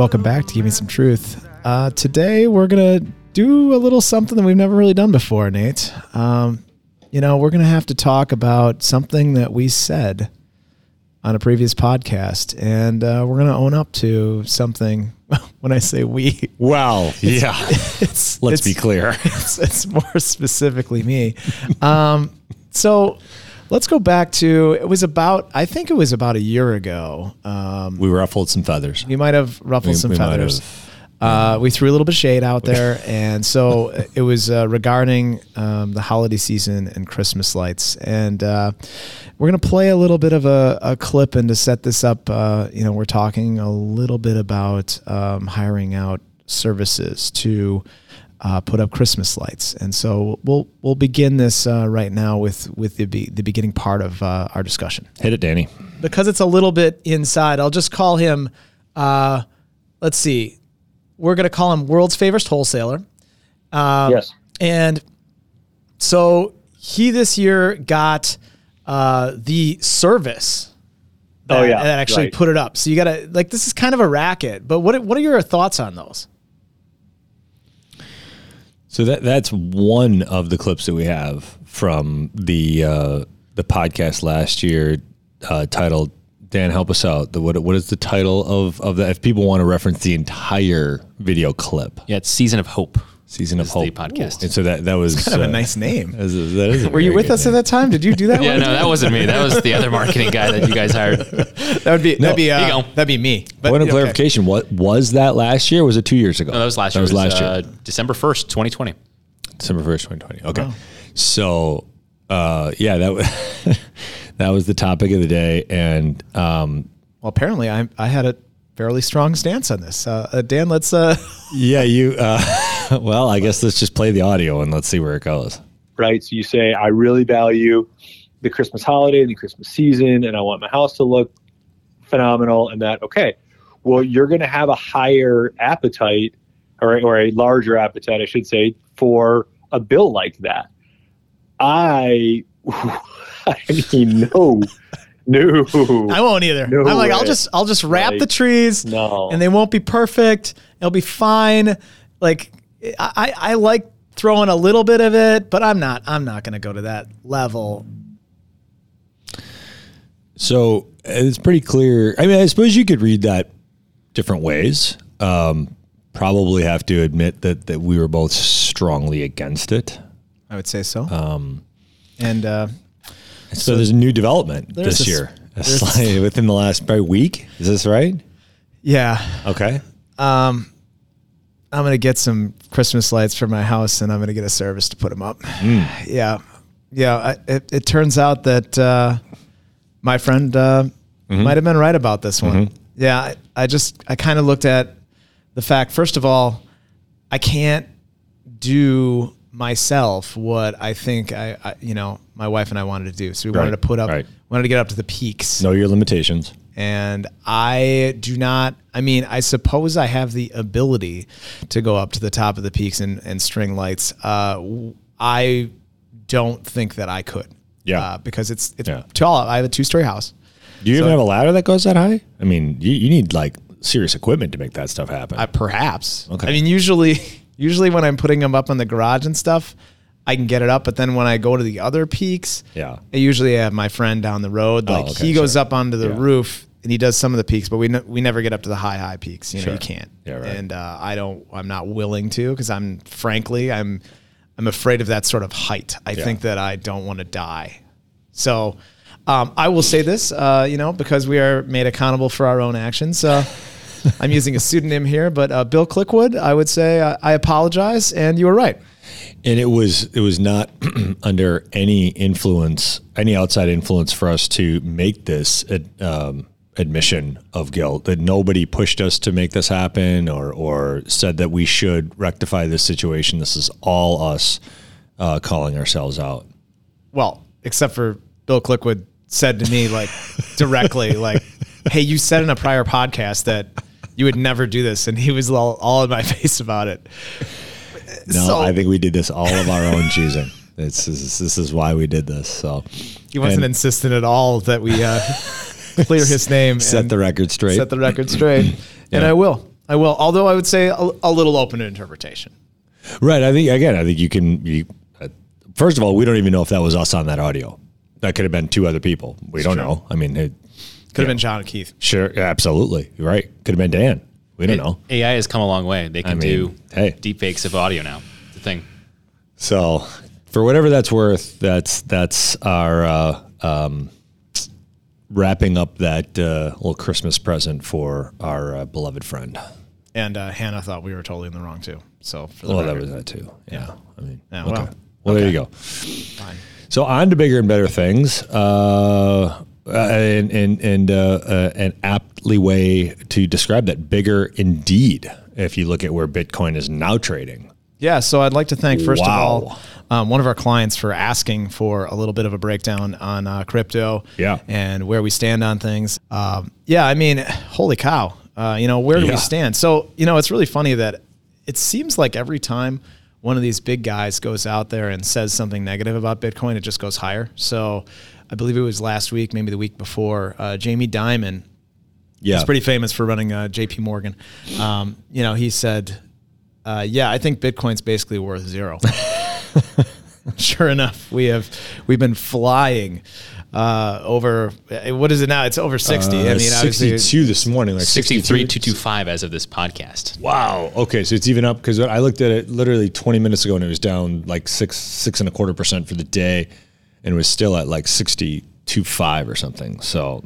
Welcome back to Give Me Some Truth. Uh, today we're gonna do a little something that we've never really done before, Nate. Um, you know, we're gonna have to talk about something that we said on a previous podcast, and uh, we're gonna own up to something. When I say we, Well, yeah. it's Let's it's- be clear. it's, it's more specifically me. Um, so let's go back to it was about I think it was about a year ago. Um, We ruffled some feathers. you might have ruffled We- some we feathers. Uh, we threw a little bit of shade out there, and so it was uh, regarding um, the holiday season and Christmas lights. And uh, we're gonna play a little bit of a, a clip, and to set this up, uh, you know, we're talking a little bit about um, hiring out services to uh, put up Christmas lights. And so we'll we'll begin this uh, right now with with the be, the beginning part of uh, our discussion Hit it, Danny. because it's a little bit inside, I'll just call him. Uh, let's see, we're gonna call him world's favorite wholesaler. Um, yes. And so he this year got uh, the service. That, Oh, yeah, that actually right. put it up. So you gotta like this is kind of a racket. But what what are your thoughts on those? So that that's one of the clips that we have from the uh, the podcast last year, uh, titled "Dan, help us out." The, what what is the title of of that? If people want to reference the entire video clip, Yeah, it's Season of Hope. Season of is hope podcast. And so that that was Kind of uh, a nice name. that is- that is a Were you with us name. at that time? Did you do that? Yeah, one? no, that wasn't me. That was the other marketing guy that you guys hired. that would be that'd be you uh, go. that'd be me. But Point of okay. clarification: What was that last year? Or was it two years ago? No, that was last year. That year. was It last uh, year. December 1st, 2020. December first, twenty twenty. Okay, so uh, yeah, that was that was the topic of the day, and um, Well, apparently I I had a fairly strong stance on this. Uh, uh, Dan, let's uh, yeah, you. Well, I guess let's just play the audio and let's see where it goes. Right. So you say, I really value the Christmas holiday and the Christmas season, and I want my house to look phenomenal. And that, okay, well, you're going to have a higher appetite or, or a larger appetite, I should say, for a bill like that. I, I mean, no, no, I won't either. No I'm like, I'll just I'll just wrap Like, the trees, no. and they won't be perfect. It'll be fine. Like I, I like throwing a little bit of it, but I'm not I'm not gonna go to that level. So it's pretty clear. I mean, I suppose you could read that different ways. Um, probably have to admit that that we were both strongly against it. I would say so. Um, and uh, So, there's a new development this this- year. like within the last probably week. Is this right? yeah, Okay. I'm gonna get some Christmas lights for my house, and I'm gonna get a service to put them up. Yeah, yeah. I, it, it turns out that uh, my friend uh, might have been right about this one. Yeah, I, I just I kind of looked at the fact. First of all, I can't do myself what I think I, I you know my wife and I wanted to do. So we wanted to put up right. wanted to get up to the peaks Know your limitations. and I do not. I mean, I suppose I have the ability to go up to the top of the peaks and, and string lights. Uh, I don't think that I could. Yeah. uh, because it's it's Yeah. tall. I have a two story house. Do you So- even have a ladder that goes that high? I mean, you, you need like serious equipment to make that stuff happen. I, perhaps. Okay. I mean, usually, usually when I'm putting them up on the garage and stuff, I can get it up. But then when I go to the other peaks, Yeah. I usually have my friend down the road. Oh, Like okay, he goes sure. up onto the Yeah. roof and he does some of the peaks, but we ne- we never get up to the high high peaks. You know, Sure. you can't. Yeah, right. And uh, I don't. I'm not willing to because I'm frankly I'm I'm afraid of that sort of height. I Yeah. think that I don't want to die. So. Um, I will say this, uh, you know, because we are made accountable for our own actions. Uh, I'm using a pseudonym here, but uh, Bill Clickwood, I would say uh, I apologize, and you were right. and it was it was not under any influence, any outside influence for us to make this ad- um, admission of guilt. That nobody pushed us to make this happen, or or said that we should rectify this situation. This is all us uh, calling ourselves out. Well, except for Bill Clickwood said to me like directly, like, "Hey, you said in a prior podcast that you would never do this," and he was all, all in my face about it. No, So- I think we did this all of our own choosing. This is this is why we did this. So He wasn't And insistent at all that we uh, clear his name, set the record straight. set the record straight, and I will. I will. Although I would say a, a little open to interpretation. Right. I think again. I think you can. You, uh, first of all, we don't even know if that was us on that audio. That could have been two other people. We don't true. know. I mean, it, Could have been John and Keith. sure, absolutely, You're right. Could have been Dan. We don't know. AI has come a long way. They can mean, do hey. deep fakes of audio now. It's a thing. So, for whatever that's worth, that's that's our uh, um, wrapping up that uh, little Christmas present for our uh, beloved friend. And uh, Hannah thought we were totally in the wrong too. So for the Well, that record, was that too. Yeah. I mean, Yeah, okay. well, well, there you go. fine. So on to bigger and better things, uh, uh, and and and uh, uh, an aptly way to describe that bigger indeed. If you look at where Bitcoin is now trading, Yeah, so I'd like to thank first Wow. of all um, one of our clients for asking for a little bit of a breakdown on uh, crypto, Yeah. and where we stand on things. Um, yeah, I mean, holy cow, uh, you know, where do Yeah. we stand? So you know, it's really funny that it seems like every time one of these big guys goes out there and says something negative about Bitcoin, it just goes higher. So I believe it was last week, maybe the week before, uh, Jamie Dimon yeah, He's pretty famous for running uh, J.P. Morgan. Um, you know, he said, uh, "Yeah, I think Bitcoin's basically worth zero. sure enough, we have we've been flying uh, over. uh, What is it now? It's over sixty. I Uh, mean, sixty-two this morning, like 63 62. 225 as of this podcast. Wow. Okay, so it's even up because I looked at it literally 20 minutes ago and it was down like six six and a quarter percent for the day, and was still at like 62.5 or something. So,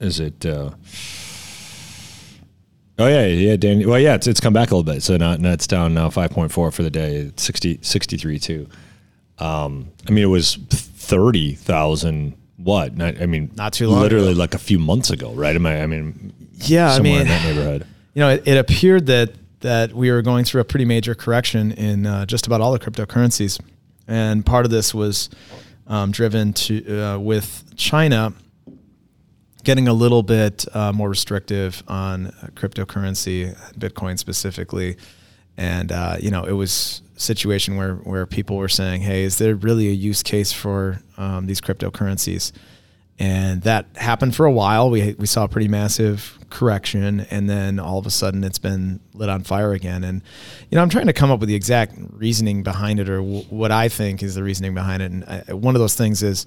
is it? Uh, oh yeah, yeah, Dan. Well, yeah, it's it's come back a little bit. So now, now it's down now 5.4 for the day. It's 60 63 too. Um, I mean, it was 30,000. What? Not, I mean, Not too long Literally ago. like a few months ago, right? Am I? I mean, yeah. I mean, in that neighborhood. you know, it, it appeared that that we were going through a pretty major correction in uh, just about all the cryptocurrencies, and part of this was um, driven to uh, with China getting a little bit uh, more restrictive on cryptocurrency, Bitcoin specifically, and uh, you know, it was a situation where where people were saying, "Hey, is there really a use case for um, these cryptocurrencies?" And that happened for a while. We we saw a pretty massive correction, and then all of a sudden it's been lit on fire again. And you know, I'm trying to come up with the exact reasoning behind it, or w- what I think is the reasoning behind it. And I, one of those things is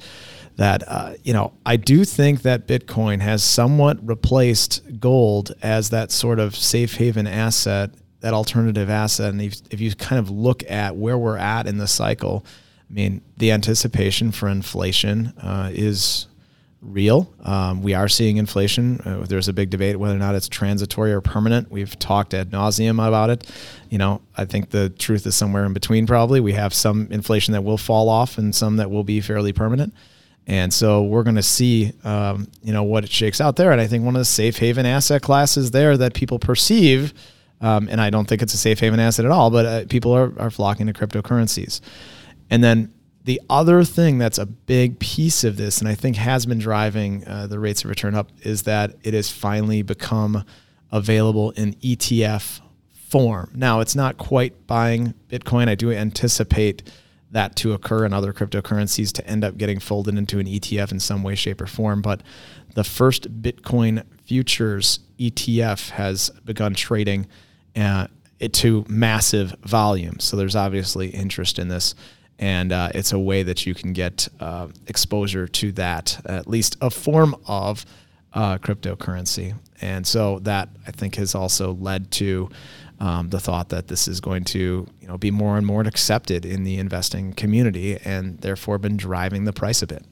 that uh, you know I do think that Bitcoin has somewhat replaced gold as that sort of safe haven asset, that alternative asset. And if, if you kind of look at where we're at in the cycle, I mean, the anticipation for inflation uh, is real. Um, we are seeing inflation. Uh, there's a big debate whether or not it's transitory or permanent. We've talked ad nauseum about it. You know, I think the truth is somewhere in between. Probably we have some inflation that will fall off and some that will be fairly permanent. And so we're going to see, um, you know, what it shakes out there. And I think one of the safe haven asset classes there that people perceive, um, and I don't think it's a safe haven asset at all, but uh, people are, are flocking to cryptocurrencies. And then the other thing that's a big piece of this, and I think has been driving uh, the rates of return up, is that it has finally become available in ETF form. Now, it's not quite buying Bitcoin. I do anticipate that to occur in other cryptocurrencies to end up getting folded into an ETF in some way, shape, or form. But the first Bitcoin futures ETF has begun trading uh, to massive volume. So there's obviously interest in this. And uh, it's a way that you can get uh, exposure to that, at least a form of uh, cryptocurrency. And so that I think has also led to um, the thought that this is going to you know be more and more accepted in the investing community, and therefore been driving the price a bit.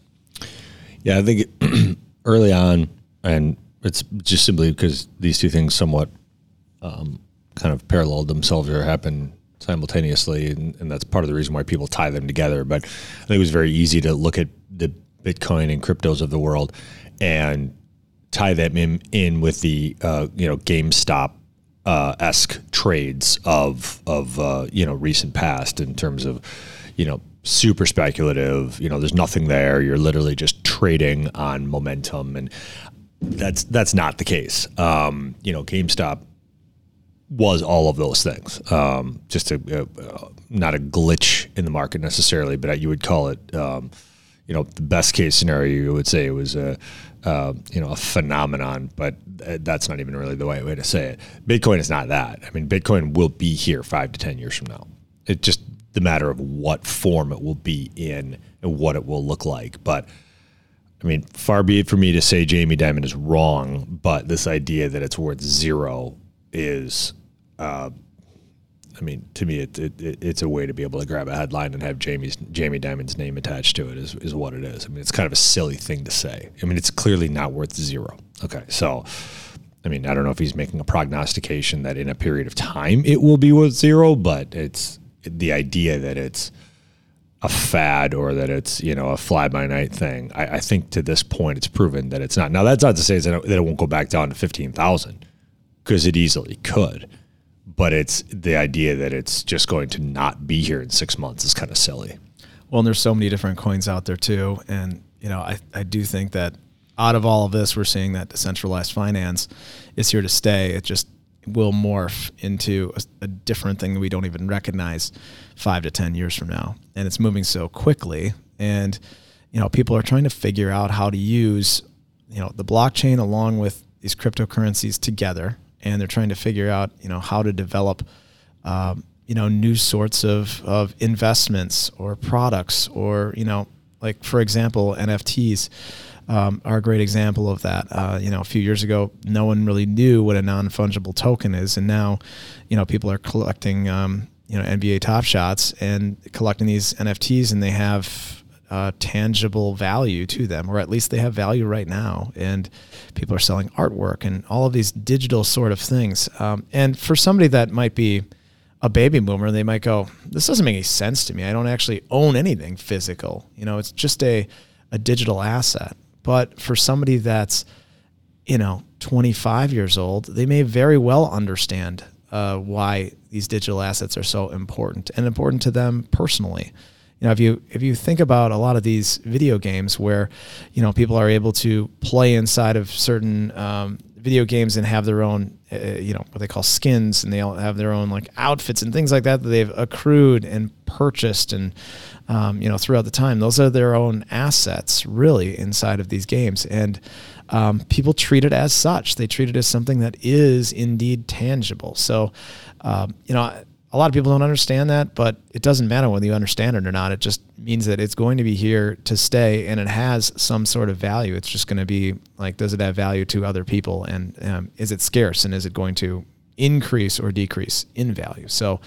Yeah, I think early on, and it's just simply because these two things somewhat um, kind of paralleled themselves or happened simultaneously, and, and that's part of the reason why people tie them together. But I think it was very easy to look at the Bitcoin and cryptos of the world and tie them in, in with the uh, you know GameStop uh, esque trades of of uh, you know recent past in terms of you know super speculative. You know, there's nothing there. You're literally just trading on momentum, and that's that's not the case. Um, you know, GameStop was all of those things. Um, just a, not a glitch in the market necessarily, but you would call it, um, you know, the best case scenario, you would say it was a, uh, you know, a phenomenon, but that's not even really the right way to say it. Bitcoin is not that. I mean, Bitcoin will be here five to 10 years from now. It's just the matter of what form it will be in and what it will look like. But I mean, far be it for me to say Jamie Dimon is wrong, but this idea that it's worth zero is, uh, I mean, to me, it, it, it's a way to be able to grab a headline and have Jamie's Jamie Dimon's name attached to it. Is is what it is. I mean, it's kind of a silly thing to say. I mean, it's clearly not worth zero. Okay, so. I mean, I don't know if he's making a prognostication that in a period of time it will be worth zero, but it's the idea that it's a fad or that it's you know a fly by night thing. I, I, think to this point it's proven that it's not. Now that's not to say that it won't go back down to fifteen thousand because it easily could, but it's the idea that it's just going to not be here in six months is kind of silly. Well, and there's so many different coins out there too, and you know I I do think that out of all of this, we're seeing that decentralized finance is here to stay. It just will morph into a, a, different thing that we don't even recognize five to 10 years from now. And it's moving so quickly. And, you know, people are trying to figure out how to use, you know, the blockchain along with these cryptocurrencies together. And they're trying to figure out, you know, how to develop, um, you know, new sorts of, of investments or products or, you know, like, for example, NFTs um, are a great example of that. Uh, you know, a few years ago, no one really knew what a non fungible token is, and now, you know, people are collecting, um, you know, NBA Top Shots and collecting these NFTs, and they have uh, tangible value to them, or at least they have value right now. And people are selling artwork and all of these digital sort of things. Um, and for somebody that might be a baby boomer, they might go, "This doesn't make any sense to me. I don't actually own anything physical. You know, it's just a a digital asset." But for somebody that's, you know, 25 years old, they may very well understand uh, why these digital assets are so important and important to them personally. You know, if you if you think about a lot of these video games where, you know, people are able to play inside of certain um, video games and have their own, uh, you know, what they call skins, and they all have their own like outfits and things like that that they've accrued and purchased and um, you know, throughout the time. Those are their own assets, really, inside of these games, and um, people treat it as such. They treat it as something that is indeed tangible. So, um, you know, a lot of people don't understand that, but it doesn't matter whether you understand it or not. It just means that it's going to be here to stay, and it has some sort of value. It's just going to be like, does it have value to other people, and um, is it scarce, and is it going to increase or decrease in value? So,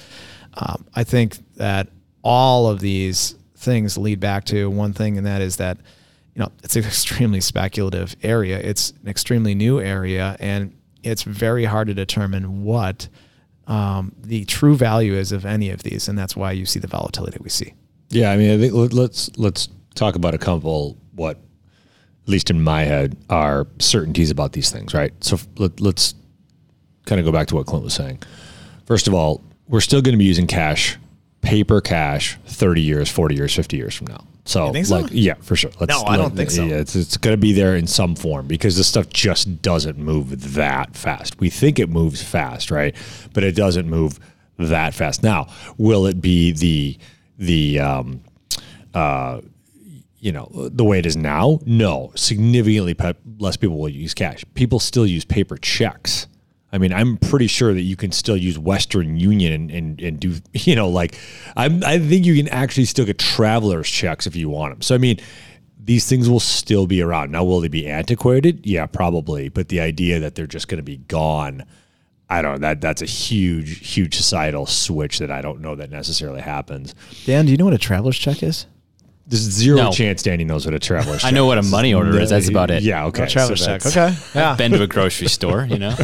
um, I think that all of these things lead back to one thing, and that is that you know it's an extremely speculative area. It's an extremely new area, and it's very hard to determine what um, the true value is of any of these, and that's why you see the volatility we see. Yeah, I mean, I think let's let's talk about a couple what, at least in my head, are certainties about these things, right? So let, let's kind of go back to what Clint was saying. First of all, we're still going to be using cash paper cash 30 years, 40 years, 50 years from now. So, so? like, yeah, for sure. Let's, no, I don't think so. Yeah, it's, it's going to be there in some form because this stuff just doesn't move that fast. We think it moves fast, right? But it doesn't move that fast. Now, will it be the the um, uh, you know the way it is now? No, significantly pe- less people will use cash. People still use paper checks I mean, I'm pretty sure that you can still use Western Union and, and, and do, you know, like, I'm, I think you can actually still get traveler's checks if you want them. So, I mean, these things will still be around. Now, will they be antiquated? Yeah, probably. But the idea that they're just going to be gone, I don't know. That that's a huge, huge societal switch that I don't know that necessarily happens. Dan, do you know what a traveler's check is? There's zero no. chance Danny knows what a traveler's check is. I know what a money order is. That's about it. Yeah, okay. A traveler's so check. Okay. Yeah. Been to a grocery store, you know?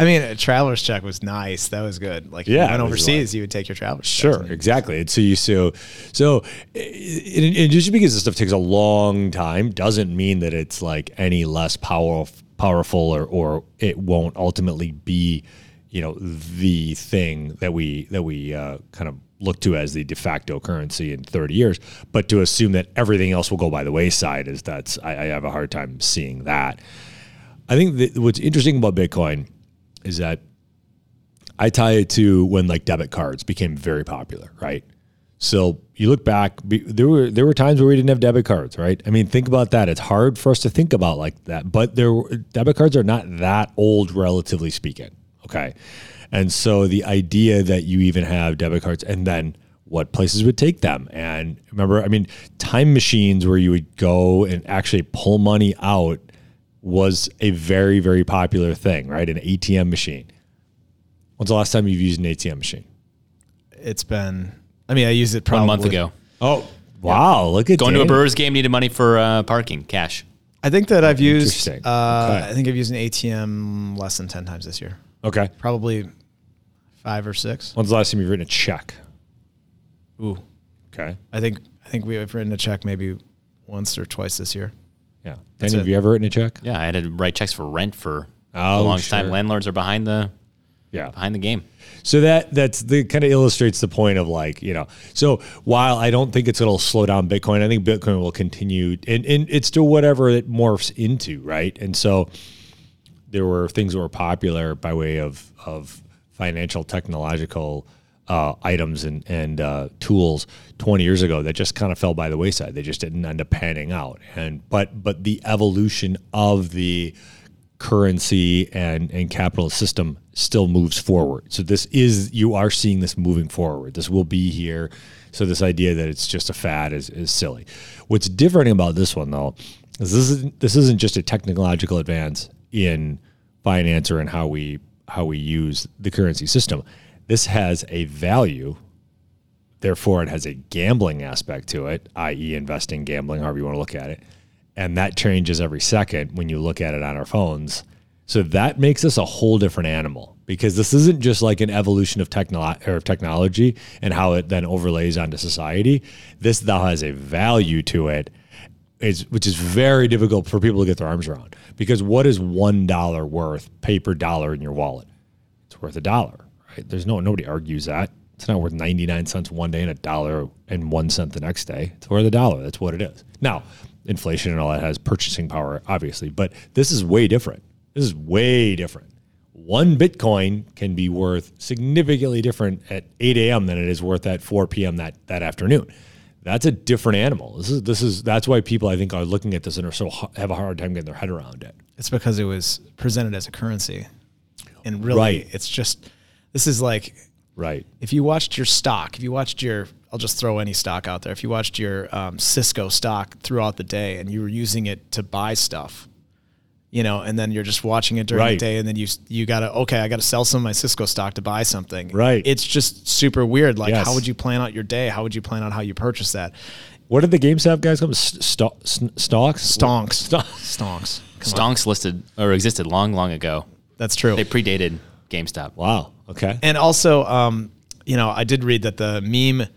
I mean, a traveler's check was nice. That was good. Like, yeah, went overseas, like, you would take your traveler's check. Sure, exactly. And so you so so, it, it, just because this stuff takes a long time doesn't mean that it's like any less powerful, powerful, or or it won't ultimately be, you know, the thing that we that we uh, kind of look to as the de facto currency in 30 years. But to assume that everything else will go by the wayside is that's I, I have a hard time seeing that. I think that what's interesting about Bitcoin is that I tie it to when like debit cards became very popular, right? So you look back, there were there were times where we didn't have debit cards, right? I mean, think about that. It's hard for us to think about like that, but there debit cards are not that old, relatively speaking. Okay, and so the idea that you even have debit cards, and then what places would take them, and remember, I mean, ATM machines where you would go and actually pull money out was a very very popular thing, right? An ATM machine. When's the last time you've used an ATM machine? It's been. I mean, I used it probably One month ago. Oh, wow! Look at Going to a Danny. Brewers game, needed money for uh, parking, cash. I think that I've used. Uh, Okay. I think I've used an ATM less than ten times this year. Okay. Probably five or six. When's the last time you've written a check? Ooh, Okay. I think I think we've written a check maybe once or twice this year. Yeah. Danny, have you ever written a check? Yeah, I had to write checks for rent for Oh, a long sure. time. Landlords are behind the Yeah. behind the game. So that that's the kind of illustrates the point of like you know. So while I don't think it's going to slow down Bitcoin, I think Bitcoin will continue, and, and it's still whatever it morphs into, right? And so there were things that were popular by way of of financial technological uh, items and and uh, tools 20 years ago that just kind of fell by the wayside. They just didn't end up panning out. And but but the evolution of the currency and and capital system still moves forward. So this is you are seeing this moving forward. This will be here. So this idea that it's just a fad is, is silly. What's different about this one though is this isn't this isn't just a technological advance in finance or in how we how we use the currency system. This has a value therefore it has a gambling aspect to it, i.e., investing, gambling, however you want to look at it. And that changes every second when you look at it on our phones. So that makes us a whole different animal because this isn't just like an evolution of, technolo- or of technology and how it then overlays onto society. This now has a value to it, is, which is very difficult for people to get their arms around. Because what is one dollar worth, paper dollar in your wallet? It's worth a dollar? There's no nobody argues that. It's not worth 99 cents one day and a dollar and one cent the next day. It's worth a dollar. That's what it is. Now, inflation and all that has purchasing power, obviously, but this is way different. This is way different. One Bitcoin can be worth significantly different at 8 a.m. than it is worth at 4 p.m. that, that afternoon. That's a different animal. This is this is that's why people I think are looking at this and are so have a hard time getting their head around it. It's because it was presented as a currency, and really, Right. it's just this is like Right. if you watched your stock, if you watched your, I'll just throw any stock out there. If you watched your um, Cisco stock throughout the day and you were using it to buy stuff, you know, and then you're just watching it during Right. the day, and then you you gotta okay, I gotta sell some of my Cisco stock to buy something. Right. It's just super weird. Like, Yes. how would you plan out your day? How would you plan out how you purchase that? What did the GameStop guys call them? St- st- stocks? Stonks. Stonks. Stonks. Come on. Stonks listed or existed long, long ago. That's true. They predated GameStop. Wow. Okay. And also, um, you know, I did read that the meme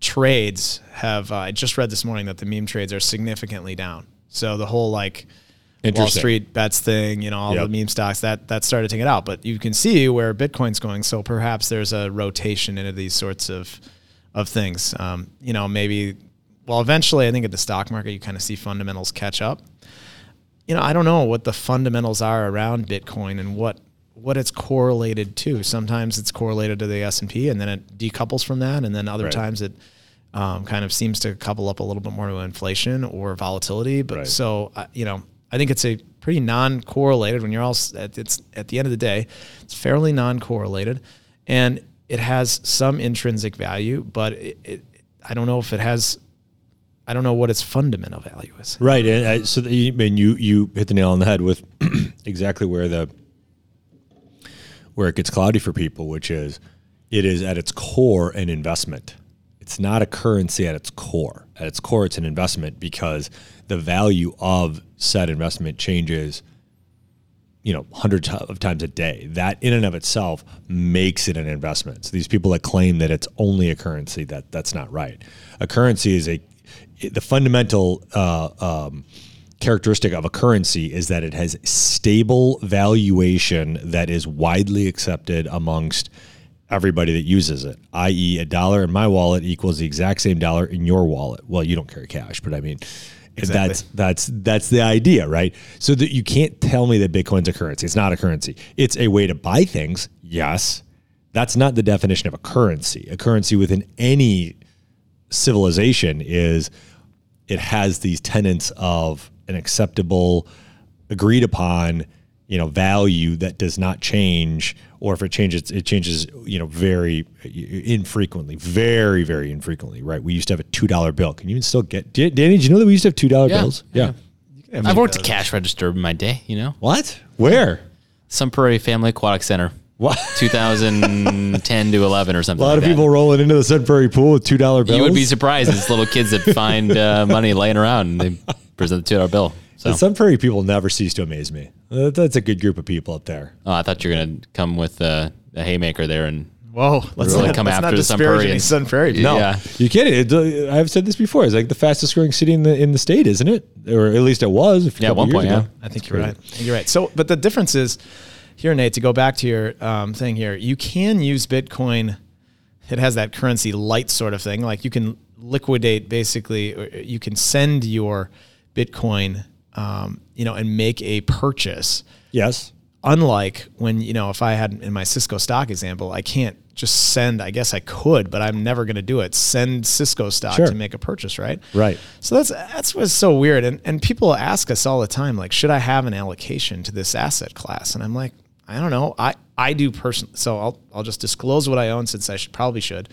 trades have. Uh, I just read this morning that the meme trades are significantly down. So the whole like Wall Street bets thing, you know, all Yep. the meme stocks that that started to get out. But you can see where Bitcoin's going. So perhaps there's a rotation into these sorts of of things. Um, you know, maybe. Well, eventually, I think at the stock market, you kind of see fundamentals catch up. You know, I don't know what the fundamentals are around Bitcoin and what what it's correlated to. Sometimes it's correlated to the S and P, and then it decouples from that, and then other Right. times it um, kind of seems to couple up a little bit more to inflation or volatility. But Right. so uh, you know, I think it's a pretty non-correlated. When you're all at, it's at the end of the day, it's fairly non-correlated, and it has some intrinsic value, but it, it, I don't know if it has. I don't know what its fundamental value is. Right, and uh, so the, you- and you you hit the nail on the head with exactly where the where it gets cloudy for people, which is it is at its core an investment. It's not a currency at its core. At its core, it's an investment because the value of said investment changes you know hundreds of times a day that in and of itself makes it an investment so these people that claim that it's only a currency that that's not right a currency is a the fundamental uh, um, characteristic of a currency is that it has stable valuation that is widely accepted amongst everybody that uses it i.e a dollar in my wallet equals the exact same dollar in your wallet well you don't carry cash but i mean Exactly. that's that's that's the idea, right? So that you can't tell me that Bitcoin's a currency. It's not a currency. It's a way to buy things. Yes. That's not the definition of a currency. A currency within any civilization is it has these tenets of an acceptable, agreed upon, you know, value that does not change, or if it changes, it changes, you know, very infrequently, very, very infrequently. Right? We used to have a two dollar bill. Can you even still get? Danny, did you know that we used to have two dollar Yeah, bills? yeah. I mean, I've worked a cash register in my day, you know? What? Where? Sun Prairie Family Aquatic Center. What? 2010 to 11 or something. A lot of like that. people rolling into the Sun Prairie pool with two dollar bills. You would be surprised. It's little kids that find uh, money laying around and they present the two dollar bill. So The Sun Prairie people never cease to amaze me. That's a good group of people up there. oh, I thought you were gonna come with uh, a haymaker there and Whoa, let's Really not, come let's after not the Sun Prairie and- Sun Prairie. No. Yeah. you kidding? It, I've said this before. It's like the fastest growing city in the in the state, isn't it? Or at least it was. A Yeah, at one point, ago. yeah. I think you're right. I You're right. So, but the difference is here, Nate. To go back to your um, thing here, you can use Bitcoin. It has that currency light sort of thing. Like you can liquidate basically, or you can send your Bitcoin, um, you know, and make a purchase. Yes. Unlike when you know, if I had in my Cisco stock example, I can't just send. I guess I could, but I'm never going to do it. Send Cisco stock Sure. to make a purchase, right? Right. So that's that's what's so weird. And and people ask us all the time, like, should I have an allocation to this asset class? And I'm like, I don't know. I I do personally. So I'll I'll just disclose what I own since I should probably should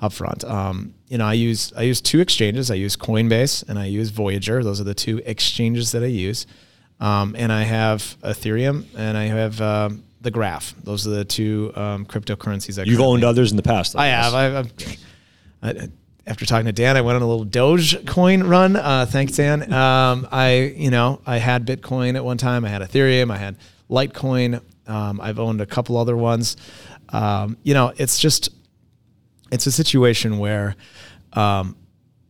up front. Um, you know, I use I use two exchanges. I use Coinbase and I use Voyager. Those are the two exchanges that I use. Um, and I have Ethereum and I have um, the Graph. Those are the two um, cryptocurrencies. I You've owned others in the past. I have. I, I've, I, after talking to Dan, I went on a little Dogecoin run. Uh, thanks, Dan. Um, I, you know, I had Bitcoin at one time. I had Ethereum. I had Litecoin. Um, I've owned a couple other ones. Um, you know, it's just, it's a situation where, um,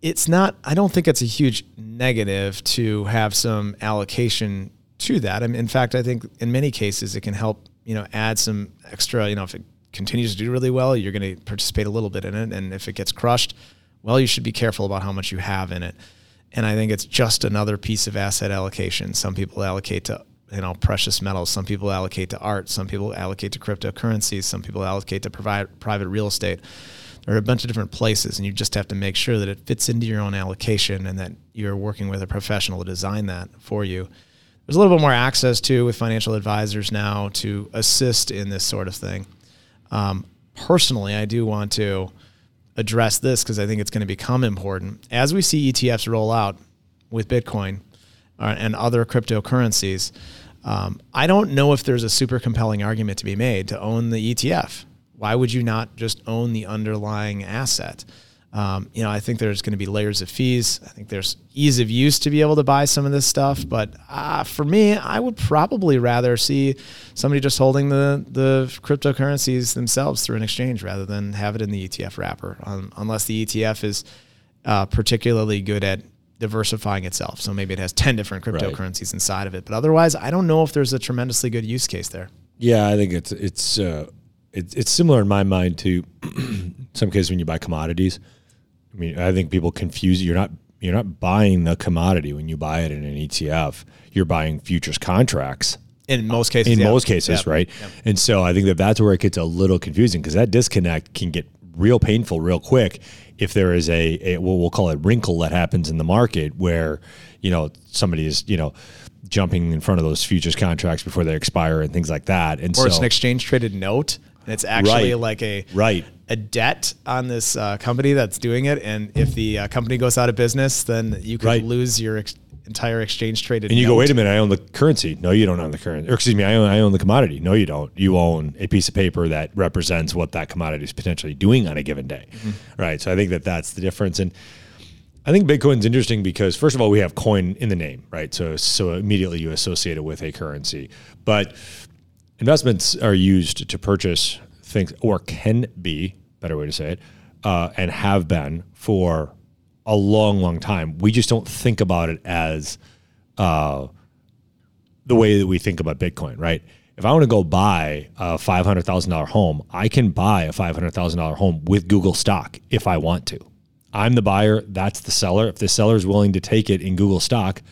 it's not. I don't think it's a huge negative to have some allocation to that. I mean, in fact, I think in many cases it can help. You know, add some extra. You know, if it continues to do really well, you're going to participate a little bit in it, and if it gets crushed, well, you should be careful about how much you have in it. And I think it's just another piece of asset allocation. Some people allocate to you know precious metals. Some people allocate to art. Some people allocate to cryptocurrencies. Some people allocate to provide private real estate there are a bunch of different places and you just have to make sure that it fits into your own allocation and that you're working with a professional to design that for you there's a little bit more access to with financial advisors now to assist in this sort of thing um, personally i do want to address this because i think it's going to become important as we see etfs roll out with bitcoin uh, and other cryptocurrencies um, i don't know if there's a super compelling argument to be made to own the etf why would you not just own the underlying asset? Um, you know, I think there's going to be layers of fees. I think there's ease of use to be able to buy some of this stuff. But uh, for me, I would probably rather see somebody just holding the the cryptocurrencies themselves through an exchange rather than have it in the ETF wrapper, um, unless the ETF is uh, particularly good at diversifying itself. So maybe it has 10 different cryptocurrencies inside of it. But otherwise, I don't know if there's a tremendously good use case there. Yeah, I think it's it's uh, it's it's similar in my mind to some cases when you buy commodities. I mean, I think people confuse you're not you're not buying the commodity when you buy it in an ETF. You're buying futures contracts In most cases, in yeah. most cases, Yeah. right? And so I think that that's where it gets a little confusing because that disconnect can get real painful real quick if there is a, a what we'll call a wrinkle that happens in the market where you know somebody is you know jumping in front of those futures contracts before they expire and things like that. And or so it's an exchange traded note and it's actually Right. like a Right. a debt on this uh, company that's doing it and if the uh, company goes out of business then you could Right. lose your ex- entire exchange traded And you go, wait a minute, I own the currency. No, you don't own the currency. Or excuse me, I own I own the commodity. No, you don't. You own a piece of paper that represents what that commodity is potentially doing on a given day. Right. So I think that that's the difference. And I think Bitcoin's interesting because first of all, we have coin in the name, right? So so immediately you associate it with a currency. But investments are used to purchase things or can be, better way to say it, uh, and have been for a long, long time. We just don't think about it as uh, the way that we think about Bitcoin, right? If I want to go buy a five hundred thousand dollar home, I can buy a five hundred thousand dollar home with Google stock if I want to. I'm the buyer, that's the seller. If the seller is willing to take it in Google stock,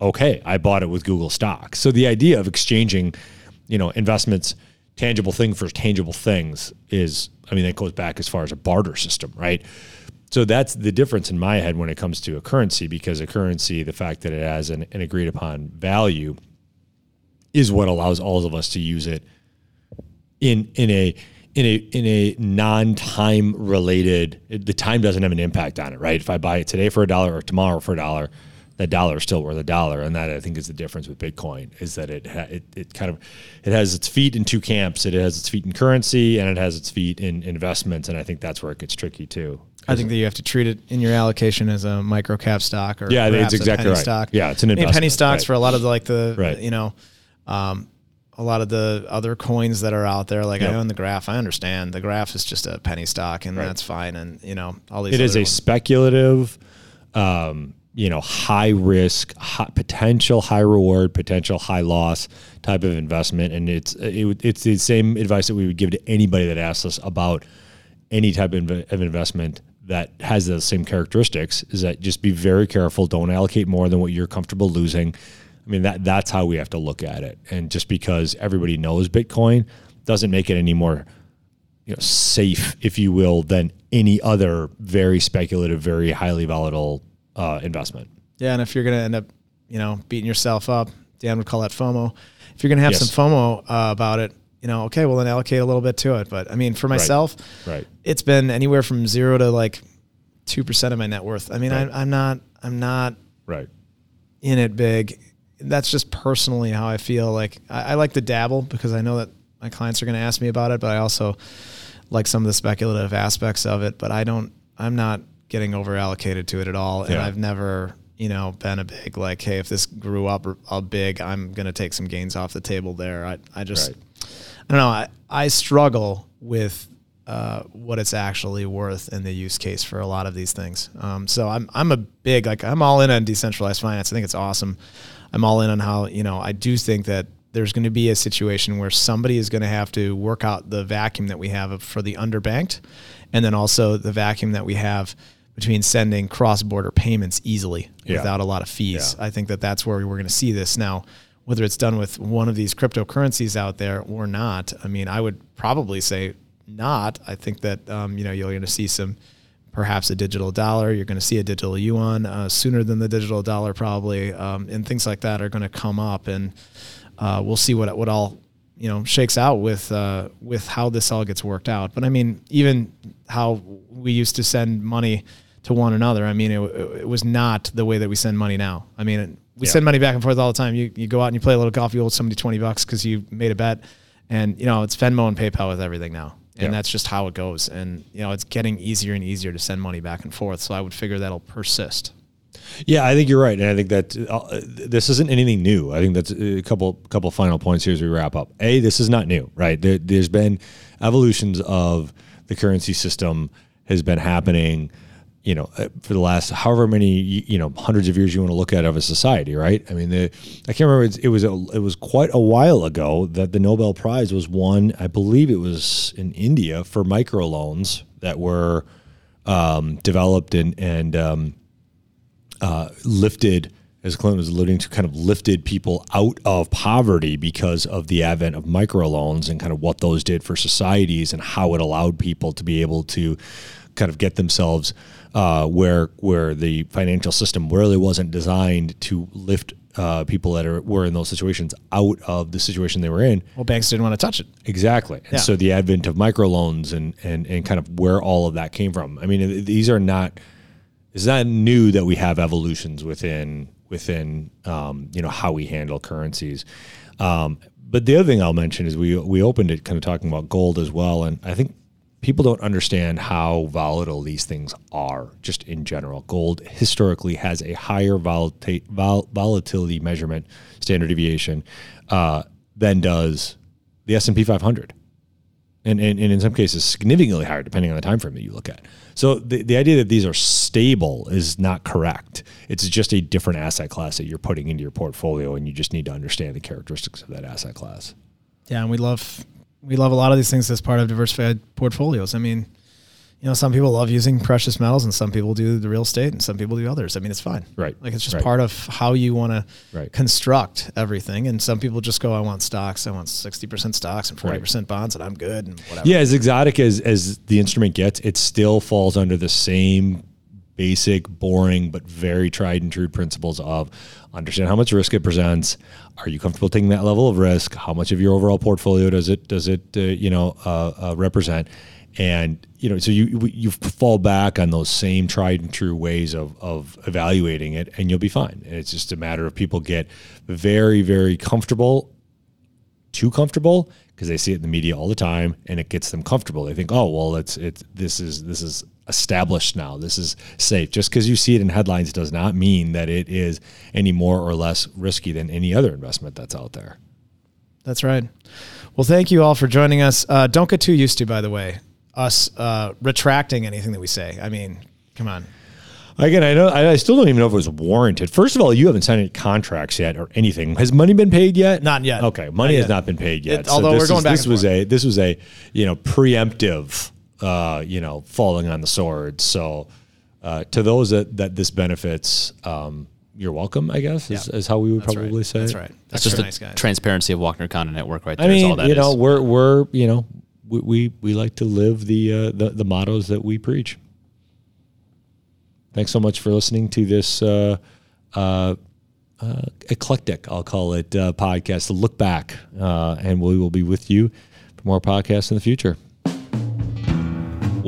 okay, I bought it with Google stock. So the idea of exchanging, you know, investments, tangible thing for tangible things is, I mean, that goes back as far as a barter system, right? So that's the difference in my head when it comes to a currency because a currency, the fact that it has an, an agreed upon value, is what allows all of us to use it in in a in a in a non-time related the time doesn't have an impact on it right? If i buy it today for a dollar or tomorrow for a dollar that dollar is still worth a dollar. And that i think is the difference with bitcoin is that it ha- it, it kind of it has its feet in two camps. It has its feet in currency and it has its feet in investments. And i think that's where it gets tricky too I think that you have to treat it in your allocation as a micro cap stock or Yeah, it's a exactly penny right. stock. Yeah, it's an I mean, penny stocks right. for a lot of the like the Right. you know, um, a lot of the other coins that are out there. Like I own the graph. I understand the graph is just a penny stock, and that's fine. And you know, all these it is a ones. speculative um, you know high risk high, potential high reward potential high loss type of investment and it's it, it's the same advice that we would give to anybody that asks us about any type of investment that has the same characteristics is that just be very careful don't allocate more than what you're comfortable losing i mean that that's how we have to look at it and just because everybody knows bitcoin doesn't make it any more you know, safe, if you will, than any other very speculative, very highly volatile uh, investment. Yeah, and if you're gonna end up, you know, beating yourself up, Dan would call that FOMO. If you're gonna have Yes. some FOMO uh, about it, you know, okay, well then allocate a little bit to it. But I mean, for myself, Right. it's been anywhere from zero to like two percent of my net worth. I mean, Right. I, I'm not, I'm not Right. in it big. That's just personally how I feel. Like I, I like to dabble because I know that my clients are going to ask me about it, but I also like some of the speculative aspects of it. But I don't. I'm not getting over allocated to it at all, and I've never, you know, been a big like, hey, if this grew up a big, I'm going to take some gains off the table there. I, I just, Right. I don't know. I, I struggle with uh, what it's actually worth in the use case for a lot of these things. Um, so I'm I'm a big like I'm all in on decentralized finance. I think it's awesome. I'm all in on how you know I do think that there's going to be a situation where somebody is going to have to work out the vacuum that we have for the underbanked, and then also the vacuum that we have between sending cross-border payments easily Yeah. without a lot of fees. Yeah. I think that that's where we're going to see this now. Whether it's done with one of these cryptocurrencies out there or not, I mean, I would probably say not. I think that um, you know you're going to see some, perhaps a digital dollar. You're going to see a digital yuan uh, sooner than the digital dollar, probably, um, and things like that are going to come up, and uh, we'll see what what all you know shakes out with uh, with how this all gets worked out. But I mean, even how we used to send money to one another. I mean, it, it was not the way that we send money now. I mean, we Yeah. send money back and forth all the time. You you go out and you play a little golf. You owe somebody twenty bucks because you made a bet, and you know it's Venmo and PayPal with everything now. And Yeah. that's just how it goes. And you know, it's getting easier and easier to send money back and forth. So I would figure that'll persist. Yeah, I think you're right, and I think that uh, this isn't anything new. I think that's a couple couple final points here as we wrap up. A, this is not new, right? There, there's been evolutions of the currency system has been happening, you know, uh, for the last however many you know hundreds of years you want to look at of a society, right? I mean, the, I can't remember. It was a, it was quite a while ago that the Nobel Prize was won. I believe it was in India for microloans that were um, developed and and um, uh, lifted, as Clinton was alluding to, kind of lifted people out of poverty because of the advent of microloans and kind of what those did for societies and how it allowed people to be able to kind of get themselves uh, where where the financial system really wasn't designed to lift uh, people that are were in those situations out of the situation they were in. Well, banks didn't want to touch it. Exactly. And Yeah. so the advent of microloans and, and, and kind of where all of that came from. I mean, these are not, it's not new that we have evolutions within, within, um, you know, how we handle currencies. Um, but the other thing I'll mention is we, we opened it kind of talking about gold as well. And I think people don't understand how volatile these things are just in general. Gold historically has a higher vol- volatility measurement standard deviation uh, than does the S&P 500. And, and, and in some cases significantly higher depending on the time frame that you look at. So the, the idea that these are stable is not correct. It's just a different asset class that you're putting into your portfolio and you just need to understand the characteristics of that asset class. Yeah, and we love we love a lot of these things as part of diversified portfolios. I mean, you know, some people love using precious metals and some people do the real estate and some people do others. I mean, it's fine. Right. Like it's just Right. part of how you want to construct everything. And some people just go, I want stocks. I want 60% stocks and 40% bonds and I'm good and whatever. Yeah, as exotic as as the instrument gets, it still falls under the same basic, boring, but very tried and true principles of understand how much risk it presents. Are you comfortable taking that level of risk? How much of your overall portfolio does it does it uh, you know uh, uh, represent? And you know, so you you fall back on those same tried and true ways of of evaluating it, and you'll be fine. It's just a matter of people get very very comfortable too comfortable because they see it in the media all the time and it gets them comfortable. They think, oh well, it's it's this is this is established now. This is safe. Just because you see it in headlines does not mean that it is any more or less risky than any other investment that's out there. That's right. Well, thank you all for joining us. Uh, don't get too used to, by the way, us uh, retracting anything that we say. I mean, come on. Again, I know I I still don't even know if it was warranted. First of all, you haven't signed any contracts yet or anything. Has money been paid yet? Not yet. Okay, money Not has yet. not been paid yet. It- although this we're going is- back This and was forth. a this was a you know preemptive uh, you know falling on the sword. So uh, to those that that this benefits, um, you're welcome. I guess is, Yeah. is how we would That's probably right. say. That's it. right. That's That's just the nice transparency of Walkner Condon Network right there. I is mean, all that you know, is. we're we're you know we we, we like to live the, uh, the the mottos that we preach. Thanks so much for listening to this uh, uh, uh, eclectic, I'll call it, uh, podcast. To look back, uh, and we will be with you for more podcasts in the future.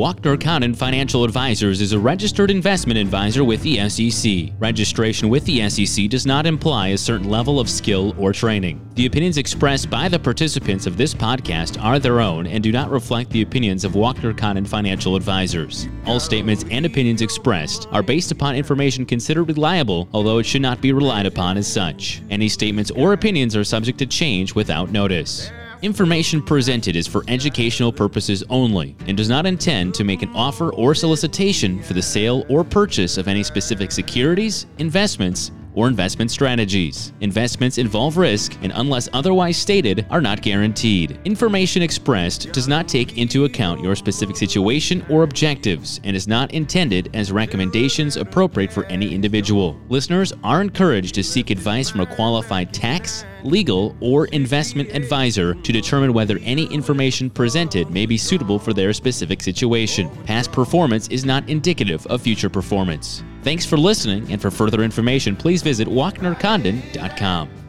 Walkner Condon Financial Advisors is a registered investment advisor with the SEC. Registration with the SEC does not imply a certain level of skill or training. The opinions expressed by the participants of this podcast are their own and do not reflect the opinions of Walkner Condon Financial Advisors. All statements and opinions expressed are based upon information considered reliable, although it should not be relied upon as such. Any statements or opinions are subject to change without notice. Information presented is for educational purposes only and does not intend to make an offer or solicitation for the sale or purchase of any specific securities, investments, or investment strategies. Investments involve risk and, unless otherwise stated, are not guaranteed. Information expressed does not take into account your specific situation or objectives and is not intended as recommendations appropriate for any individual. Listeners are encouraged to seek advice from a qualified tax, legal, or investment advisor to determine whether any information presented may be suitable for their specific situation. Past performance is not indicative of future performance. Thanks for listening, and for further information, please visit walknercondon.com.